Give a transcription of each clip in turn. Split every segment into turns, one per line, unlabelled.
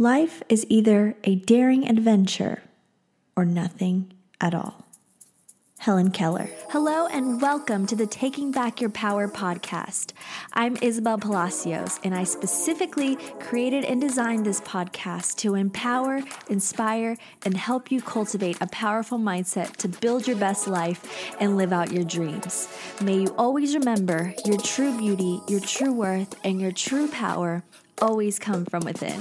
Life is either a daring adventure or nothing at all. Helen Keller. Hello and welcome to the Taking Back Your Power podcast. I'm Isabel Palacios, and I specifically created and designed this podcast to empower, inspire, and help you cultivate a powerful mindset to build your best life and live out your dreams. May you always remember your true beauty, your true worth, and your true power always come from within.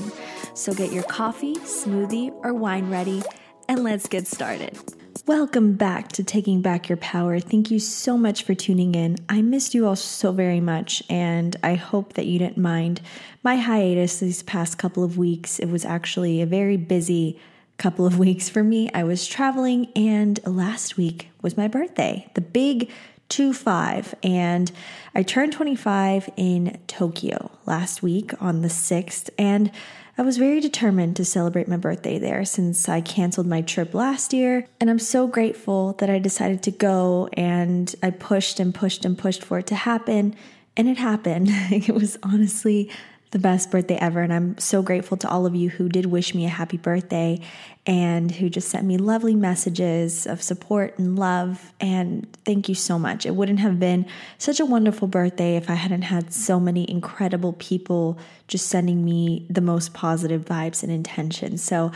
So get your coffee, smoothie, or wine ready, and let's get started. Welcome back to Taking Back Your Power. Thank you so much for tuning in. I missed you all so very much, and I hope that you didn't mind my hiatus these past couple of weeks. It was actually a very busy couple of weeks for me. I was traveling, and last week was my birthday, the big 2 5. And I turned 25 in Tokyo last week on the 6th. And I was very determined to celebrate my birthday there since I canceled my trip last year. And I'm so grateful that I decided to go and I pushed and pushed and pushed for it to happen. And it happened. it was honestly the best birthday ever. And I'm so grateful to all of you who did wish me a happy birthday and who just sent me lovely messages of support and love. And thank you so much. It wouldn't have been such a wonderful birthday if I hadn't had so many incredible people just sending me the most positive vibes and intentions. So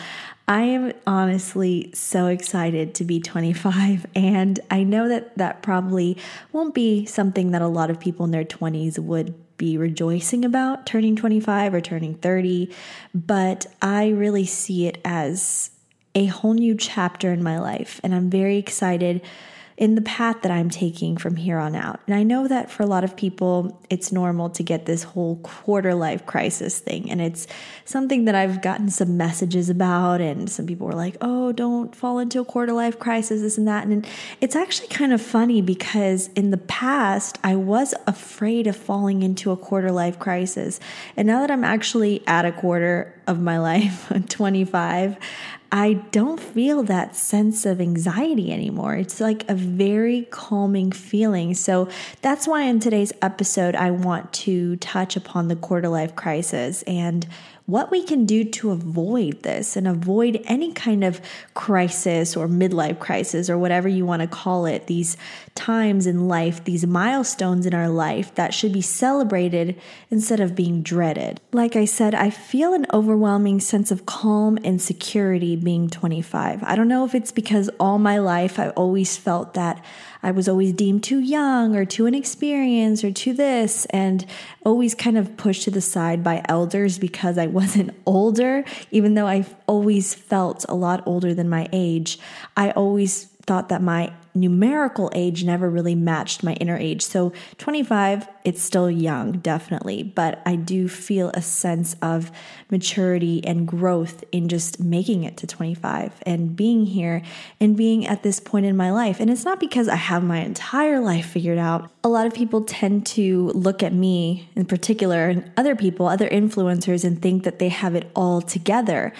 I am honestly so excited to be 25. And I know that that probably won't be something that a lot of people in their 20s would be rejoicing about turning 25 or turning 30, but I really see it as a whole new chapter in my life. And I'm very excited in the path that I'm taking from here on out. And I know that for a lot of people, it's normal to get this whole quarter life crisis thing. And it's something that I've gotten some messages about. And some people were like, oh, don't fall into a quarter life crisis, this and that. And it's actually kind of funny because in the past, I was afraid of falling into a quarter life crisis. And now that I'm actually at a quarter of my life, 25, I don't feel that sense of anxiety anymore. It's like a very calming feeling. So that's why in today's episode, I want to touch upon the quarter life crisis and what we can do to avoid this and avoid any kind of crisis or midlife crisis or whatever you want to call it, these times in life, these milestones in our life that should be celebrated instead of being dreaded. Like I said, I feel an overwhelming sense of calm and security being 25. I don't know if it's because all my life I've always felt that I was always deemed too young or too inexperienced or too this, and always kind of pushed to the side by elders because I wasn't older, even though I always felt a lot older than my age. I always thought that my numerical age never really matched my inner age. So 25, it's still young, definitely, but I do feel a sense of maturity and growth in just making it to 25 and being here and being at this point in my life. And it's not because I have my entire life figured out. A lot of people tend to look at me in particular and other people, other influencers, and think that they have it all together.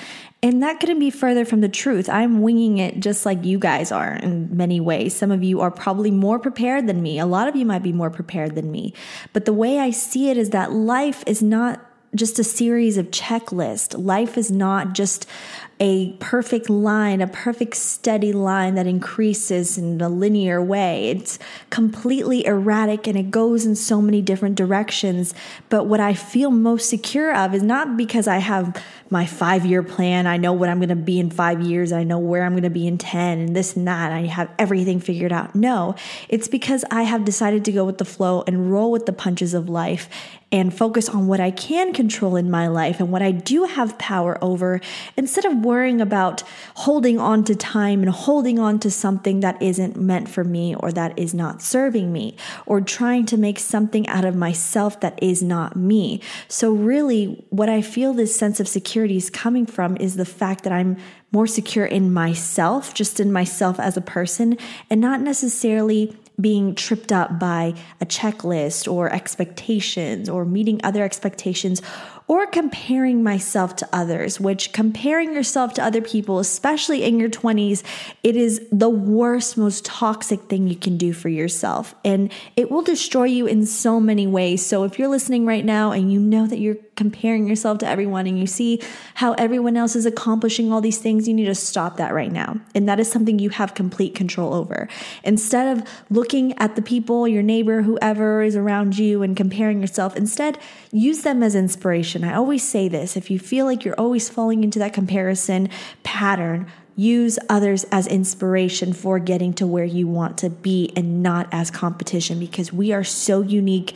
And that couldn't be further from the truth. I'm winging it just like you guys are in many ways. Some of you are probably more prepared than me. A lot of you might be more prepared than me. But the way I see it is that life is not just a series of checklists. Life is not just a perfect line, a perfect steady line that increases in a linear way. It's completely erratic and it goes in so many different directions. But what I feel most secure of is not because I have my five year plan. I know what I'm going to be in five years. I know where I'm going to be in 10 and this and that. I have everything figured out. No, it's because I have decided to go with the flow and roll with the punches of life and focus on what I can control in my life and what I do have power over instead of worrying about holding on to time and holding on to something that isn't meant for me or that is not serving me or trying to make something out of myself that is not me. So, really, what I feel this sense of security is coming from is the fact that I'm more secure in myself, just in myself as a person, and not necessarily being tripped up by a checklist or expectations or meeting other expectations or comparing myself to others, which comparing yourself to other people, especially in your 20s, it is the worst, most toxic thing you can do for yourself. And it will destroy you in so many ways. So if you're listening right now and you know that you're comparing yourself to everyone and you see how everyone else is accomplishing all these things, you need to stop that right now. And that is something you have complete control over. Instead of looking at the people, your neighbor, whoever is around you, and comparing yourself, instead use them as inspiration. I always say this if you feel like you're always falling into that comparison pattern, use others as inspiration for getting to where you want to be and not as competition because we are so unique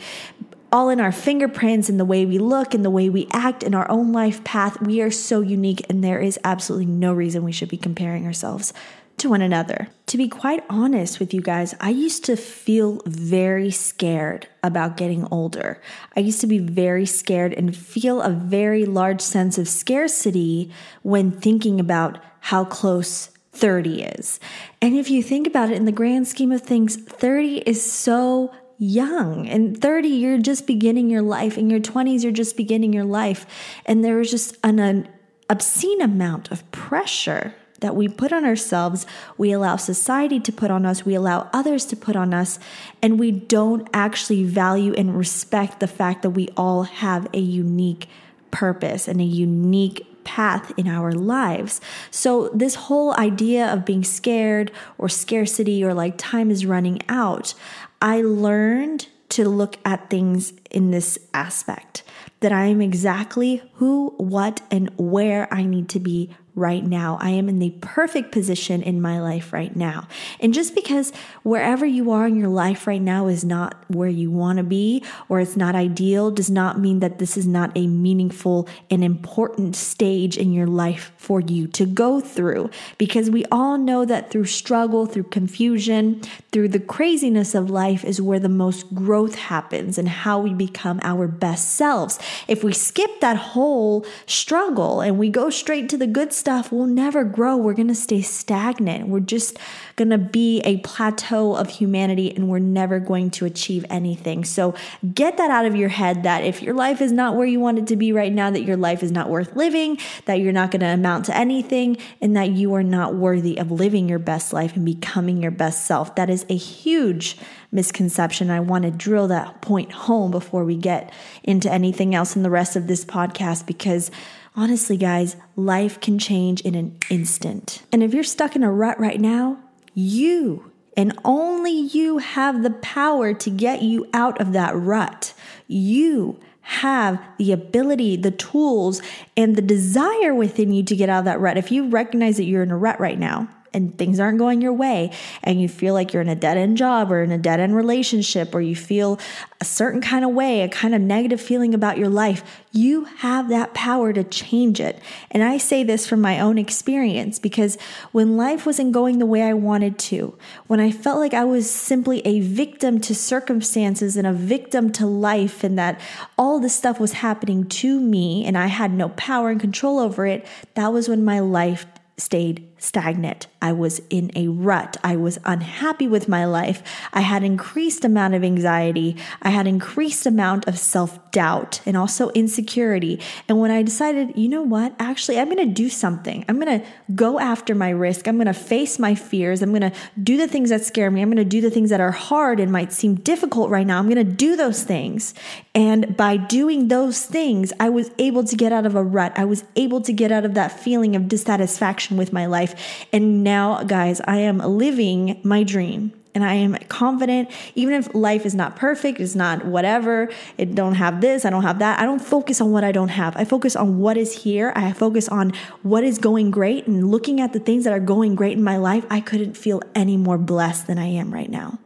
all in our fingerprints and the way we look and the way we act in our own life path. We are so unique, and there is absolutely no reason we should be comparing ourselves to one another. To be quite honest with you guys, I used to feel very scared about getting older. I used to be very scared and feel a very large sense of scarcity when thinking about how close 30 is. And if you think about it in the grand scheme of things, 30 is so young. In 30, you're just beginning your life. In your 20s, you're just beginning your life. And there is just an, an obscene amount of pressure that we put on ourselves, we allow society to put on us, we allow others to put on us, and we don't actually value and respect the fact that we all have a unique purpose and a unique path in our lives. So, this whole idea of being scared or scarcity or like time is running out, I learned to look at things in this aspect that I am exactly who, what, and where I need to be right now. I am in the perfect position in my life right now. And just because wherever you are in your life right now is not where you want to be or it's not ideal does not mean that this is not a meaningful and important stage in your life for you to go through. Because we all know that through struggle, through confusion, through the craziness of life is where the most growth happens and how we become our best selves. If we skip that whole struggle and we go straight to the good stuff, stuff, we'll never grow. We're going to stay stagnant. We're just going to be a plateau of humanity and we're never going to achieve anything. So get that out of your head that if your life is not where you want it to be right now, that your life is not worth living, that you're not going to amount to anything, and that you are not worthy of living your best life and becoming your best self. That is a huge misconception. I want to drill that point home before we get into anything else in the rest of this podcast because honestly, guys, life can change in an instant. And if you're stuck in a rut right now, you and only you have the power to get you out of that rut. You have the ability, the tools, and the desire within you to get out of that rut. If you recognize that you're in a rut right now, and things aren't going your way and you feel like you're in a dead end job or in a dead end relationship or you feel a certain kind of way, a kind of negative feeling about your life, you have that power to change it. And I say this from my own experience because when life wasn't going the way I wanted to, when I felt like I was simply a victim to circumstances and a victim to life, and that all this stuff was happening to me and I had no power and control over it, that was when my life stayed stagnant. I was in a rut. I was unhappy with my life. I had increased amount of anxiety. I had increased amount of self-doubt and also insecurity. And when I decided, you know what? Actually, I'm going to do something. I'm going to go after my risk. I'm going to face my fears. I'm going to do the things that scare me. I'm going to do the things that are hard and might seem difficult right now. I'm going to do those things. And by doing those things, I was able to get out of a rut. I was able to get out of that feeling of dissatisfaction with my life and now, guys, I am living my dream and I am confident, even if life is not perfect, it's not whatever, it don't have this, I don't have that. I don't focus on what I don't have. I focus on what is here. I focus on what is going great and looking at the things that are going great in my life. I couldn't feel any more blessed than I am right now.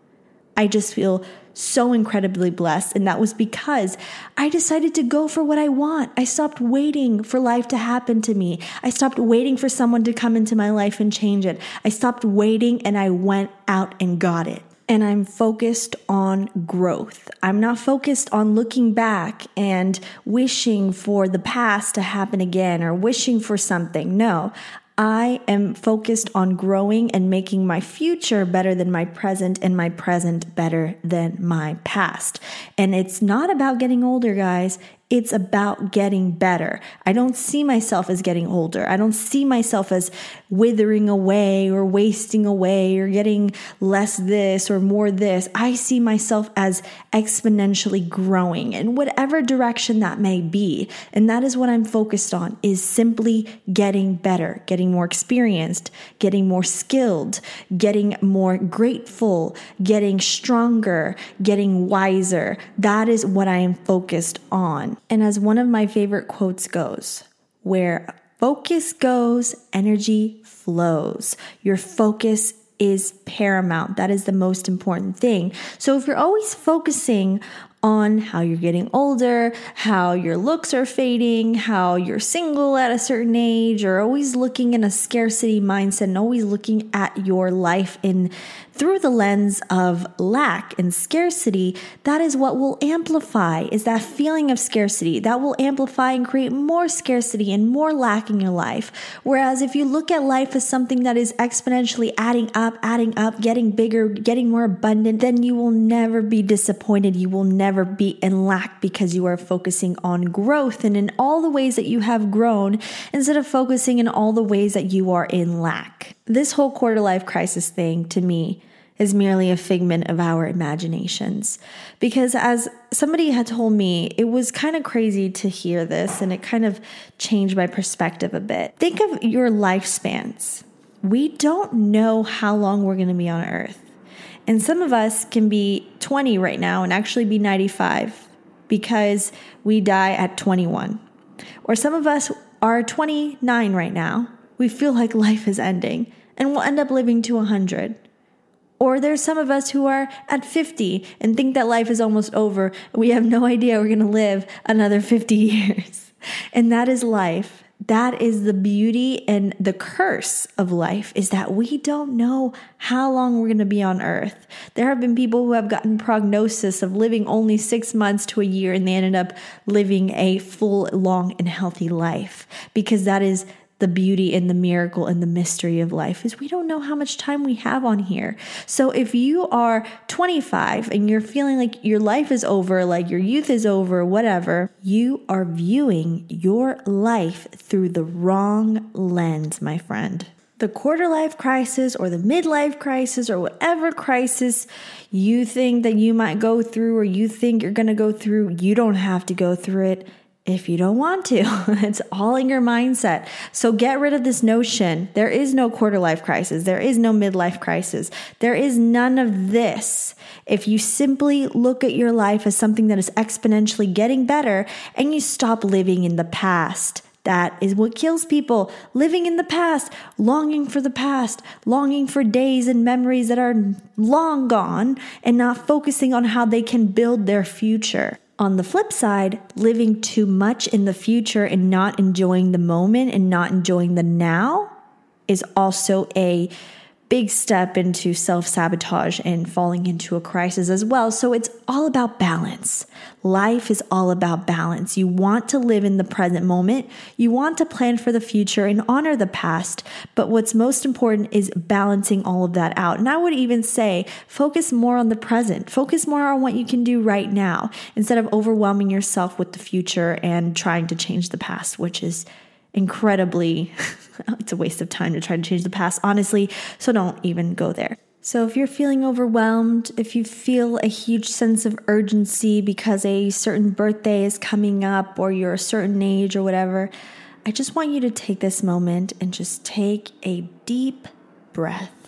I just feel so incredibly blessed. And that was because I decided to go for what I want. I stopped waiting for life to happen to me. I stopped waiting for someone to come into my life and change it. I stopped waiting and I went out and got it. And I'm focused on growth. I'm not focused on looking back and wishing for the past to happen again or wishing for something. No, I am focused on growing and making my future better than my present and my present better than my past. And it's not about getting older, guys. It's about getting better. I don't see myself as getting older. I don't see myself as withering away or wasting away or getting less this or more this. I see myself as exponentially growing in whatever direction that may be. And that is what I'm focused on is simply getting better, getting more experienced, getting more skilled, getting more grateful, getting stronger, getting wiser. That is what I am focused on. And as one of my favorite quotes goes, where focus goes, energy flows. Your focus is paramount. That is the most important thing. So if you're always focusing on how you're getting older, how your looks are fading, how you're single at a certain age, or always looking in a scarcity mindset and always looking at your life in through the lens of lack and scarcity, that is what will amplify is that feeling of scarcity. That will amplify and create more scarcity and more lack in your life. Whereas if you look at life as something that is exponentially adding up, adding up, getting bigger, getting more abundant, then you will never be disappointed. You will never be in lack because you are focusing on growth and in all the ways that you have grown instead of focusing in all the ways that you are in lack. This whole quarter life crisis thing to me is merely a figment of our imaginations. Because as somebody had told me, it was kind of crazy to hear this and it kind of changed my perspective a bit. Think of your lifespans. We don't know how long we're going to be on earth. And some of us can be 20 right now and actually be 95 because we die at 21. Or some of us are 29 right now. We feel like life is ending and we'll end up living to 100. Or there's some of us who are at 50 and think that life is almost over. We have no idea we're going to live another 50 years. And that is life. That is the beauty and the curse of life is that we don't know how long we're going to be on earth. There have been people who have gotten prognosis of living only 6 months to a year and they ended up living a full long and healthy life because that is the beauty and the miracle and the mystery of life is we don't know how much time we have on here. So if you are 25 and you're feeling like your life is over, like your youth is over, whatever, you are viewing your life through the wrong lens, my friend. The quarter life crisis or the midlife crisis or whatever crisis you think that you might go through or you think you're going to go through, you don't have to go through it if you don't want to. it's all in your mindset. So get rid of this notion. There is no quarter life crisis. There is no midlife crisis. There is none of this. If you simply look at your life as something that is exponentially getting better and you stop living in the past, that is what kills people. Living in the past, longing for the past, longing for days and memories that are long gone, and not focusing on how they can build their future. On the flip side, living too much in the future and not enjoying the moment and not enjoying the now is also a big step into self sabotage and falling into a crisis as well. So it's all about balance. Life is all about balance. You want to live in the present moment, you want to plan for the future and honor the past. But what's most important is balancing all of that out. And I would even say focus more on the present, focus more on what you can do right now instead of overwhelming yourself with the future and trying to change the past, which is incredibly, it's a waste of time to try to change the past, honestly. So don't even go there. So, if you're feeling overwhelmed, if you feel a huge sense of urgency because a certain birthday is coming up or you're a certain age or whatever, I just want you to take this moment and just take a deep breath.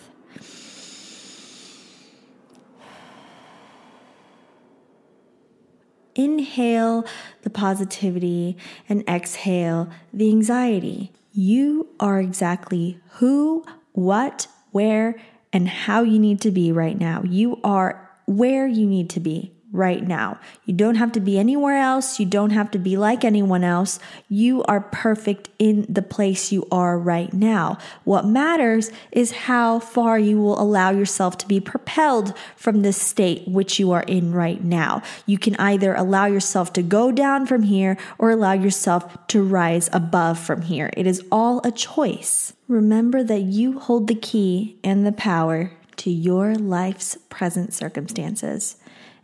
Inhale the positivity and exhale the anxiety. You are exactly who, what, where, and how you need to be right now. You are where you need to be right now. You don't have to be anywhere else. You don't have to be like anyone else. You are perfect in the place you are right now. What matters is how far you will allow yourself to be propelled from the state which you are in right now. You can either allow yourself to go down from here or allow yourself to rise above from here. It is all a choice. Remember that you hold the key and the power to your life's present circumstances.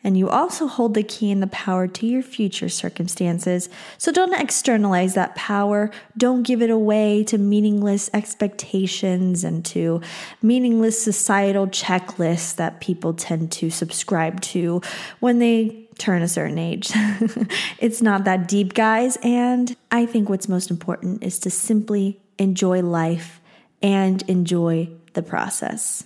And you also hold the key and the power to your future circumstances. So don't externalize that power. Don't give it away to meaningless expectations and to meaningless societal checklists that people tend to subscribe to when they turn a certain age. it's not that deep, guys. And I think what's most important is to simply enjoy life and enjoy the process.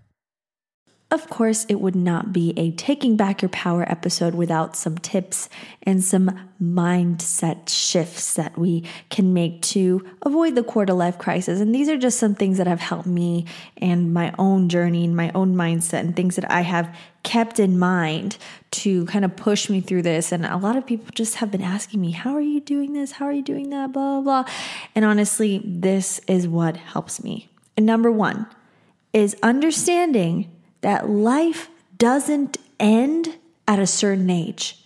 Of course, it would not be a Taking Back Your Power episode without some tips and some mindset shifts that we can make to avoid the quarter life crisis. And these are just some things that have helped me and my own journey and my own mindset and things that I have kept in mind to kind of push me through this. And a lot of people just have been asking me, How are you doing this? How are you doing that? Blah, blah, blah. And honestly, this is what helps me. And number one is understanding that life doesn't end at a certain age.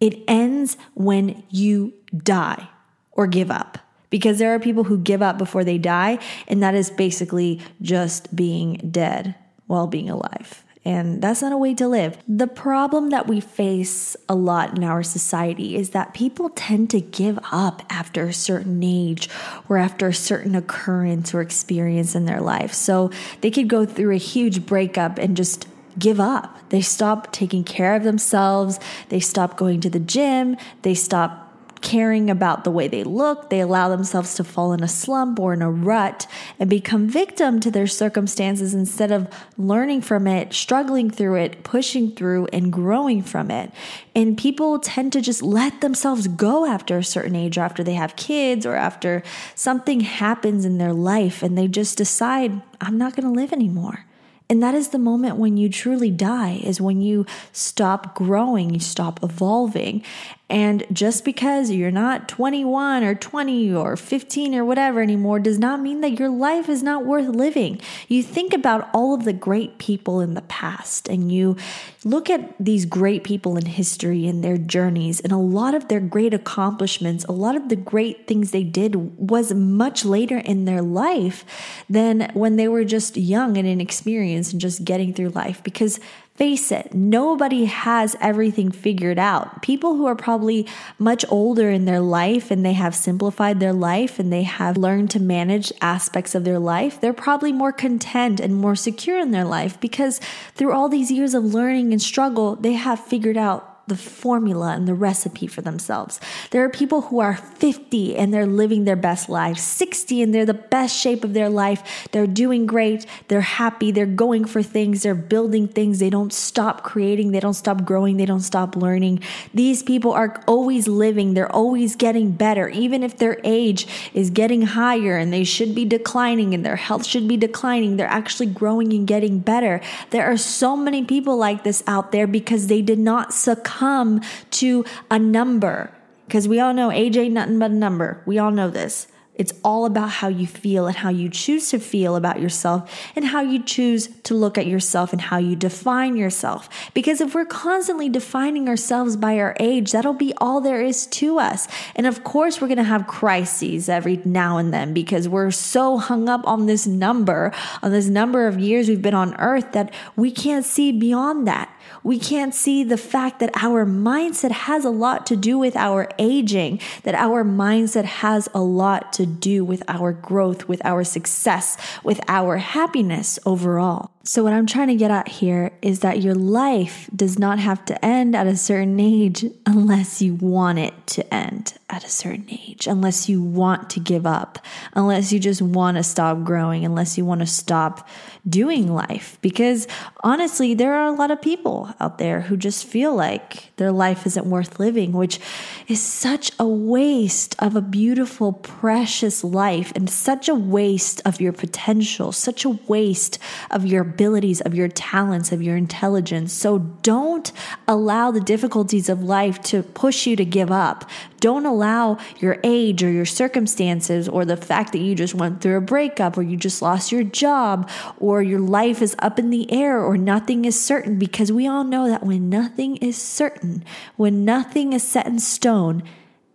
It ends when you die or give up. Because there are people who give up before they die, and that is basically just being dead while being alive. And that's not a way to live. The problem that we face a lot in our society is that people tend to give up after a certain age or after a certain occurrence or experience in their life. So they could go through a huge breakup and just give up. They stop taking care of themselves. They stop going to the gym. They stop caring about the way they look. They allow themselves to fall in a slump or in a rut and become victim to their circumstances instead of learning from it, struggling through it, pushing through, and growing from it. And people tend to just let themselves go after a certain age or after they have kids or after something happens in their life and they just decide, I'm not going to live anymore. And that is the moment when you truly die, is when you stop growing, you stop evolving. And just because you're not 21 or 20 or 15 or whatever anymore does not mean that your life is not worth living. You think about all of the great people in the past and you look at these great people in history and their journeys and a lot of their great accomplishments, a lot of the great things they did was much later in their life than when they were just young and inexperienced and just getting through life because Face it, nobody has everything figured out. People who are probably much older in their life and they have simplified their life and they have learned to manage aspects of their life, they're probably more content and more secure in their life because through all these years of learning and struggle, they have figured out the formula and the recipe for themselves. There are people who are 50 and they're living their best life, 60 and they're the best shape of their life. They're doing great, they're happy, they're going for things, they're building things, they don't stop creating, they don't stop growing, they don't stop learning. These people are always living, they're always getting better, even if their age is getting higher and they should be declining and their health should be declining, they're actually growing and getting better. There are so many people like this out there because they did not succumb come to a number because we all know ain't nothing but a number. We all know this. It's all about how you feel and how you choose to feel about yourself and how you choose to look at yourself and how you define yourself. Because if we're constantly defining ourselves by our age, that'll be all there is to us. And of course, we're going to have crises every now and then because we're so hung up on this number, on this number of years we've been on earth that we can't see beyond that. We can't see the fact that our mindset has a lot to do with our aging, that our mindset has a lot to do with our growth, with our success, with our happiness overall. So, what I'm trying to get at here is that your life does not have to end at a certain age unless you want it to end at a certain age, unless you want to give up, unless you just want to stop growing, unless you want to stop doing life. Because honestly, there are a lot of people out there who just feel like their life isn't worth living, which is such a waste of a beautiful, precious life and such a waste of your potential, such a waste of your abilities, of your talents, of your intelligence. So don't allow the difficulties of life to push you to give up. Don't allow your age or your circumstances or the fact that you just went through a breakup or you just lost your job or your life is up in the air or nothing is certain because we all know that when nothing is certain, when nothing is set in stone,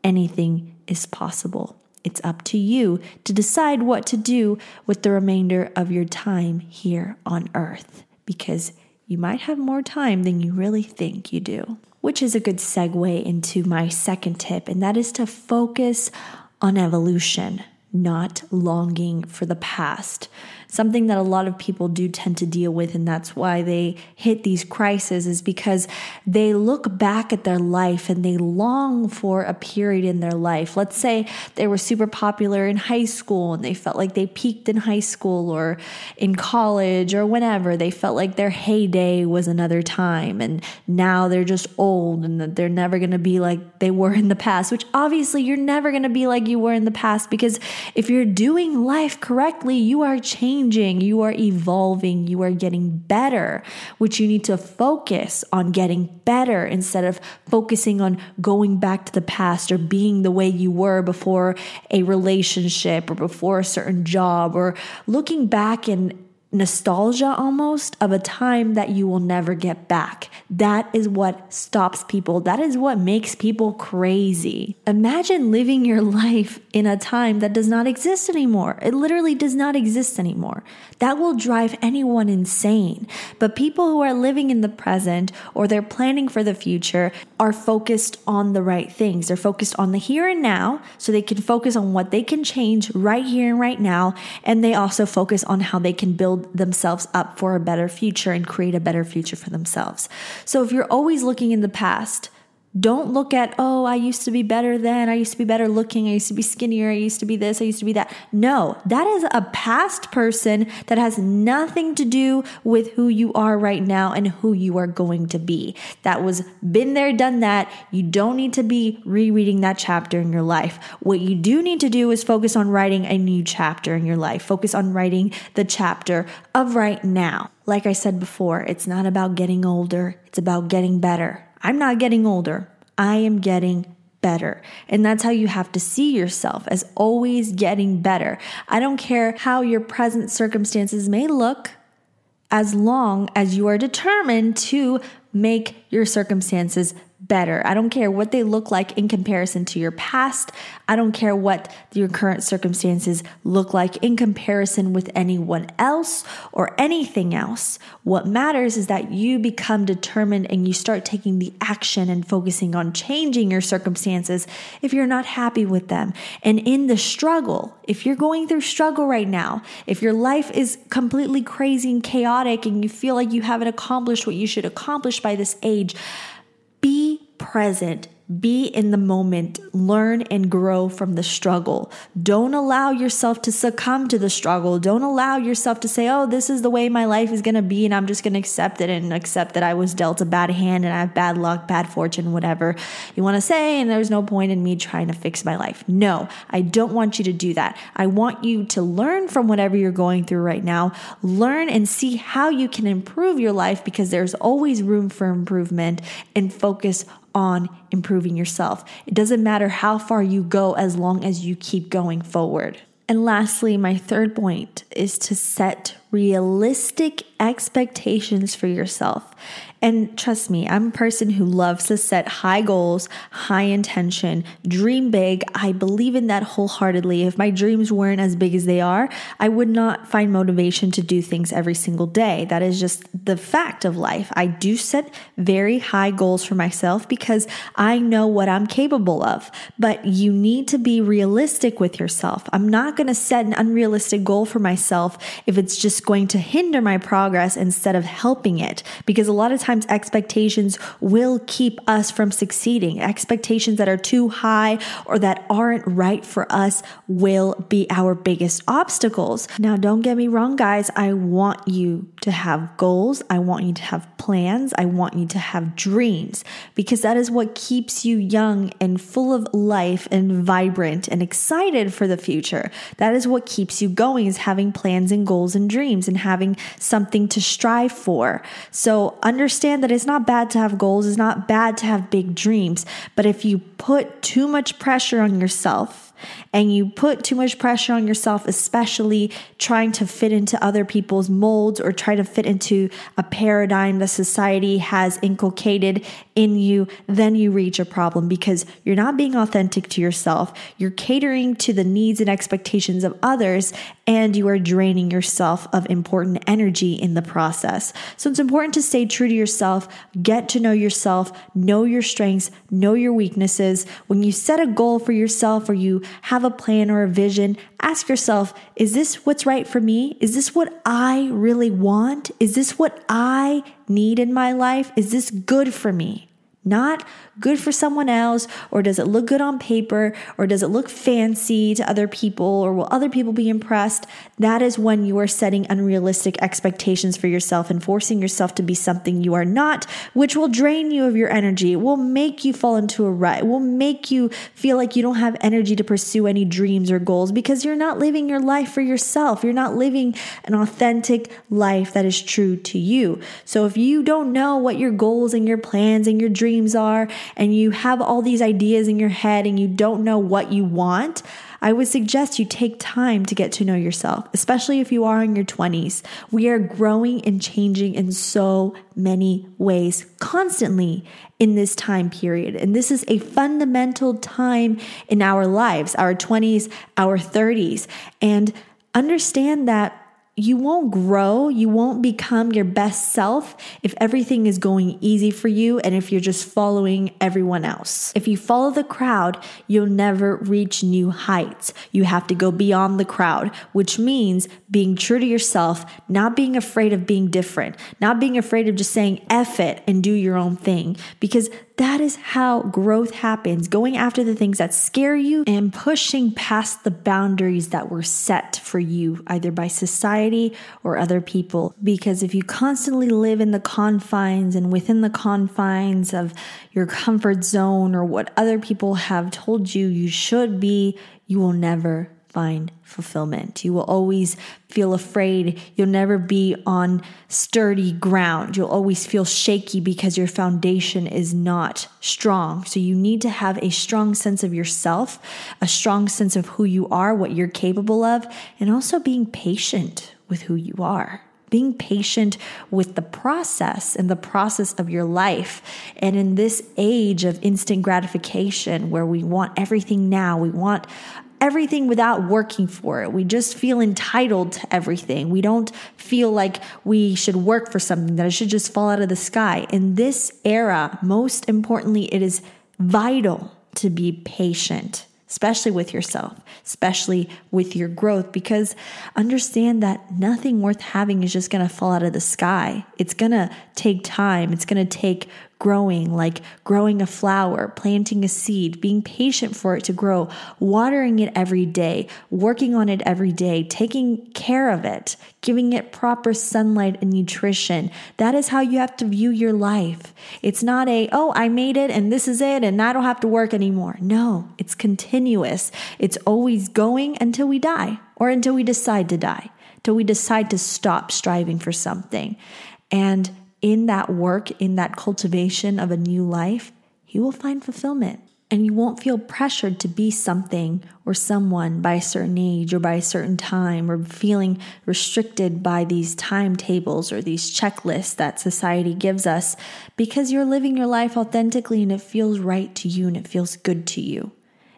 anything is possible. It's up to you to decide what to do with the remainder of your time here on earth because you might have more time than you really think you do which is a good segue into my second tip, and that is to focus on evolution, not longing for the past something that a lot of people do tend to deal with. And that's why they hit these crises is because they look back at their life and they long for a period in their life. Let's say they were super popular in high school and they felt like they peaked in high school or in college or whenever. They felt like their heyday was another time. And now they're just old and that they're never going to be like they were in the past, which obviously you're never going to be like you were in the past because if you're doing life correctly, you are changing changing, you are evolving, you are getting better, which you need to focus on getting better instead of focusing on going back to the past or being the way you were before a relationship or before a certain job or looking back and nostalgia almost of a time that you will never get back. That is what stops people. That is what makes people crazy. Imagine living your life in a time that does not exist anymore. It literally does not exist anymore. That will drive anyone insane. But people who are living in the present or they're planning for the future are focused on the right things. They're focused on the here and now so they can focus on what they can change right here and right now. And they also focus on how they can build themselves up for a better future and create a better future for themselves. So if you're always looking in the past, don't look at, oh, I used to be better then. I used to be better looking. I used to be skinnier. I used to be this. I used to be that. No, that is a past person that has nothing to do with who you are right now and who you are going to be. That was been there, done that. You don't need to be rereading that chapter in your life. What you do need to do is focus on writing a new chapter in your life. Focus on writing the chapter of right now. Like I said before, it's not about getting older, it's about getting better. I'm not getting older. I am getting better. And that's how you have to see yourself as always getting better. I don't care how your present circumstances may look as long as you are determined to make your circumstances better. I don't care what they look like in comparison to your past. I don't care what your current circumstances look like in comparison with anyone else or anything else. What matters is that you become determined and you start taking the action and focusing on changing your circumstances if you're not happy with them. And in the struggle, if you're going through struggle right now, if your life is completely crazy and chaotic and you feel like you haven't accomplished what you should accomplish by this age, present be in the moment, learn and grow from the struggle. Don't allow yourself to succumb to the struggle. Don't allow yourself to say, oh, this is the way my life is going to be, and I'm just going to accept it and accept that I was dealt a bad hand and I have bad luck, bad fortune, whatever you want to say, and there's no point in me trying to fix my life. No, I don't want you to do that. I want you to learn from whatever you're going through right now, learn and see how you can improve your life because there's always room for improvement and focus on improving yourself. It doesn't matter how far you go as long as you keep going forward. And lastly, my third point is to set realistic expectations for yourself. And trust me, I'm a person who loves to set high goals, high intention, dream big. I believe in that wholeheartedly. If my dreams weren't as big as they are, I would not find motivation to do things every single day. That is just the fact of life. I do set very high goals for myself because I know what I'm capable of. But you need to be realistic with yourself. I'm not going to set an unrealistic goal for myself if it's just going to hinder my progress instead of helping it. Because a lot of times, sometimes expectations will keep us from succeeding. Expectations that are too high or that aren't right for us will be our biggest obstacles. Now, don't get me wrong, guys. I want you to have goals. I want you to have plans. I want you to have dreams because that is what keeps you young and full of life and vibrant and excited for the future. That is what keeps you going is having plans and goals and dreams and having something to strive for. So understand that it's not bad to have goals. It's not bad to have big dreams. But if you put too much pressure on yourself, and you put too much pressure on yourself, especially trying to fit into other people's molds or try to fit into a paradigm that society has inculcated in you, then you reach a problem because you're not being authentic to yourself. You're catering to the needs and expectations of others, and you are draining yourself of important energy in the process. So it's important to stay true to yourself, get to know yourself, know your strengths, know your weaknesses. When you set a goal for yourself or you have a plan or a vision, ask yourself, is this what's right for me? Is this what I really want? Is this what I need in my life? Is this good for me? Not good for someone else, or does it look good on paper, or does it look fancy to other people, or will other people be impressed? That is when you are setting unrealistic expectations for yourself and forcing yourself to be something you are not, which will drain you of your energy. It will make you fall into a rut. It will make you feel like you don't have energy to pursue any dreams or goals because you're not living your life for yourself. You're not living an authentic life that is true to you. So if you don't know what your goals and your plans and your dreams are and you have all these ideas in your head and you don't know what you want, I would suggest you take time to get to know yourself, especially if you are in your 20s. We are growing and changing in so many ways constantly in this time period. And this is a fundamental time in our lives, our 20s, our 30s. And understand that you won't grow, you won't become your best self if everything is going easy for you and if you're just following everyone else. If you follow the crowd, you'll never reach new heights. You have to go beyond the crowd, which means being true to yourself, not being afraid of being different, not being afraid of just saying F it and do your own thing because that is how growth happens going after the things that scare you and pushing past the boundaries that were set for you, either by society or other people. Because if you constantly live in the confines and within the confines of your comfort zone or what other people have told you you should be, you will never find fulfillment. You will always feel afraid. You'll never be on sturdy ground. You'll always feel shaky because your foundation is not strong. So you need to have a strong sense of yourself, a strong sense of who you are, what you're capable of, and also being patient with who you are being patient with the process and the process of your life. And in this age of instant gratification where we want everything now, we want everything without working for it. We just feel entitled to everything. We don't feel like we should work for something, that it should just fall out of the sky. In this era, most importantly, it is vital to be patient especially with yourself, especially with your growth, because understand that nothing worth having is just going to fall out of the sky. It's going to take time. It's going to take growing, like growing a flower, planting a seed, being patient for it to grow, watering it every day, working on it every day, taking care of it, giving it proper sunlight and nutrition. That is how you have to view your life. It's not a, oh, I made it and this is it and I don't have to work anymore. No, it's continuous. It's always going until we die or until we decide to die, till we decide to stop striving for something. And in that work, in that cultivation of a new life, you will find fulfillment. And you won't feel pressured to be something or someone by a certain age or by a certain time or feeling restricted by these timetables or these checklists that society gives us because you're living your life authentically and it feels right to you and it feels good to you.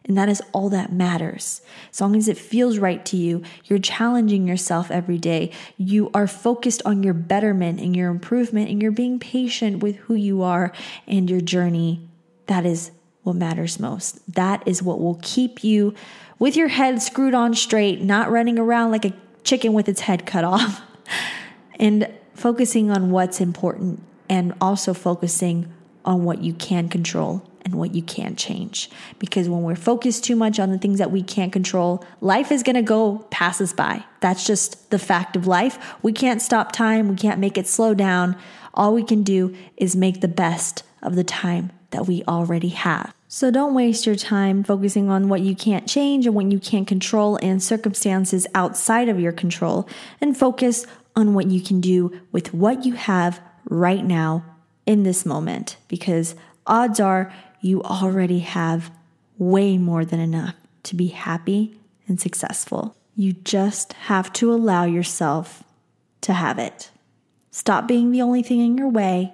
And that is all that matters. As long as it feels right to you, you're challenging yourself every day. You are focused on your betterment and your improvement, and you're being patient with who you are and your journey. That is what matters most. That is what will keep you with your head screwed on straight, not running around like a chicken with its head cut off, and focusing on what's important and also focusing on what you can control and what you can't change. Because when we're focused too much on the things that we can't control, life is gonna go pass us by. That's just the fact of life. We can't stop time, we can't make it slow down. All we can do is make the best of the time that we already have. So don't waste your time focusing on what you can't change and what you can't control and circumstances outside of your control, and focus on what you can do with what you have right now in this moment because odds are you already have way more than enough to be happy and successful. You just have to allow yourself to have it. Stop being the only thing in your way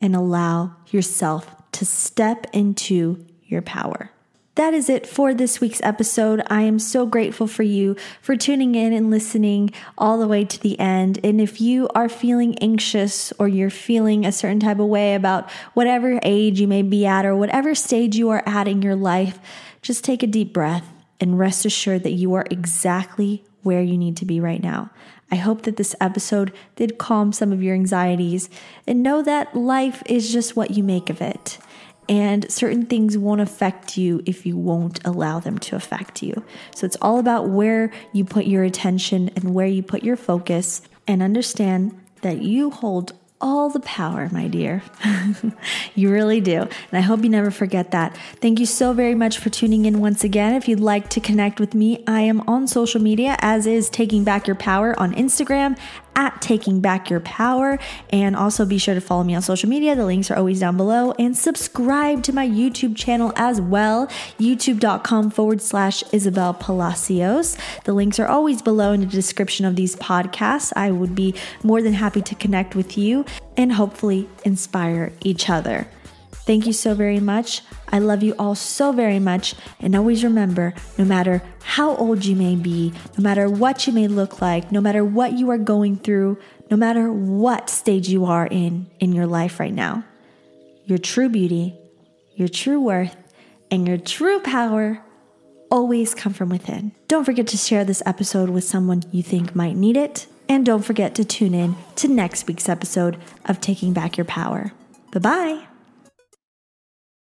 and allow yourself to step into your power. That is it for this week's episode. I am so grateful for you for tuning in and listening all the way to the end. And if you are feeling anxious or you're feeling a certain type of way about whatever age you may be at or whatever stage you are at in your life, just take a deep breath and rest assured that you are exactly where you need to be right now. I hope that this episode did calm some of your anxieties and know that life is just what you make of it and certain things won't affect you if you won't allow them to affect you. So it's all about where you put your attention and where you put your focus, and understand that you hold all the power, my dear. you really do. And I hope you never forget that. Thank you so very much for tuning in once again. If you'd like to connect with me, I am on social media, as is Taking Back Your Power on Instagram at Taking Back Your Power. And also be sure to follow me on social media. The links are always down below. And subscribe to my YouTube channel as well, youtube.com forward slash Isabel Palacios. The links are always below in the description of these podcasts. I would be more than happy to connect with you and hopefully inspire each other. Thank you so very much. I love you all so very much. And always remember no matter how old you may be, no matter what you may look like, no matter what you are going through, no matter what stage you are in in your life right now, your true beauty, your true worth, and your true power always come from within. Don't forget to share this episode with someone you think might need it. And don't forget to tune in to next week's episode of Taking Back Your Power. Bye bye.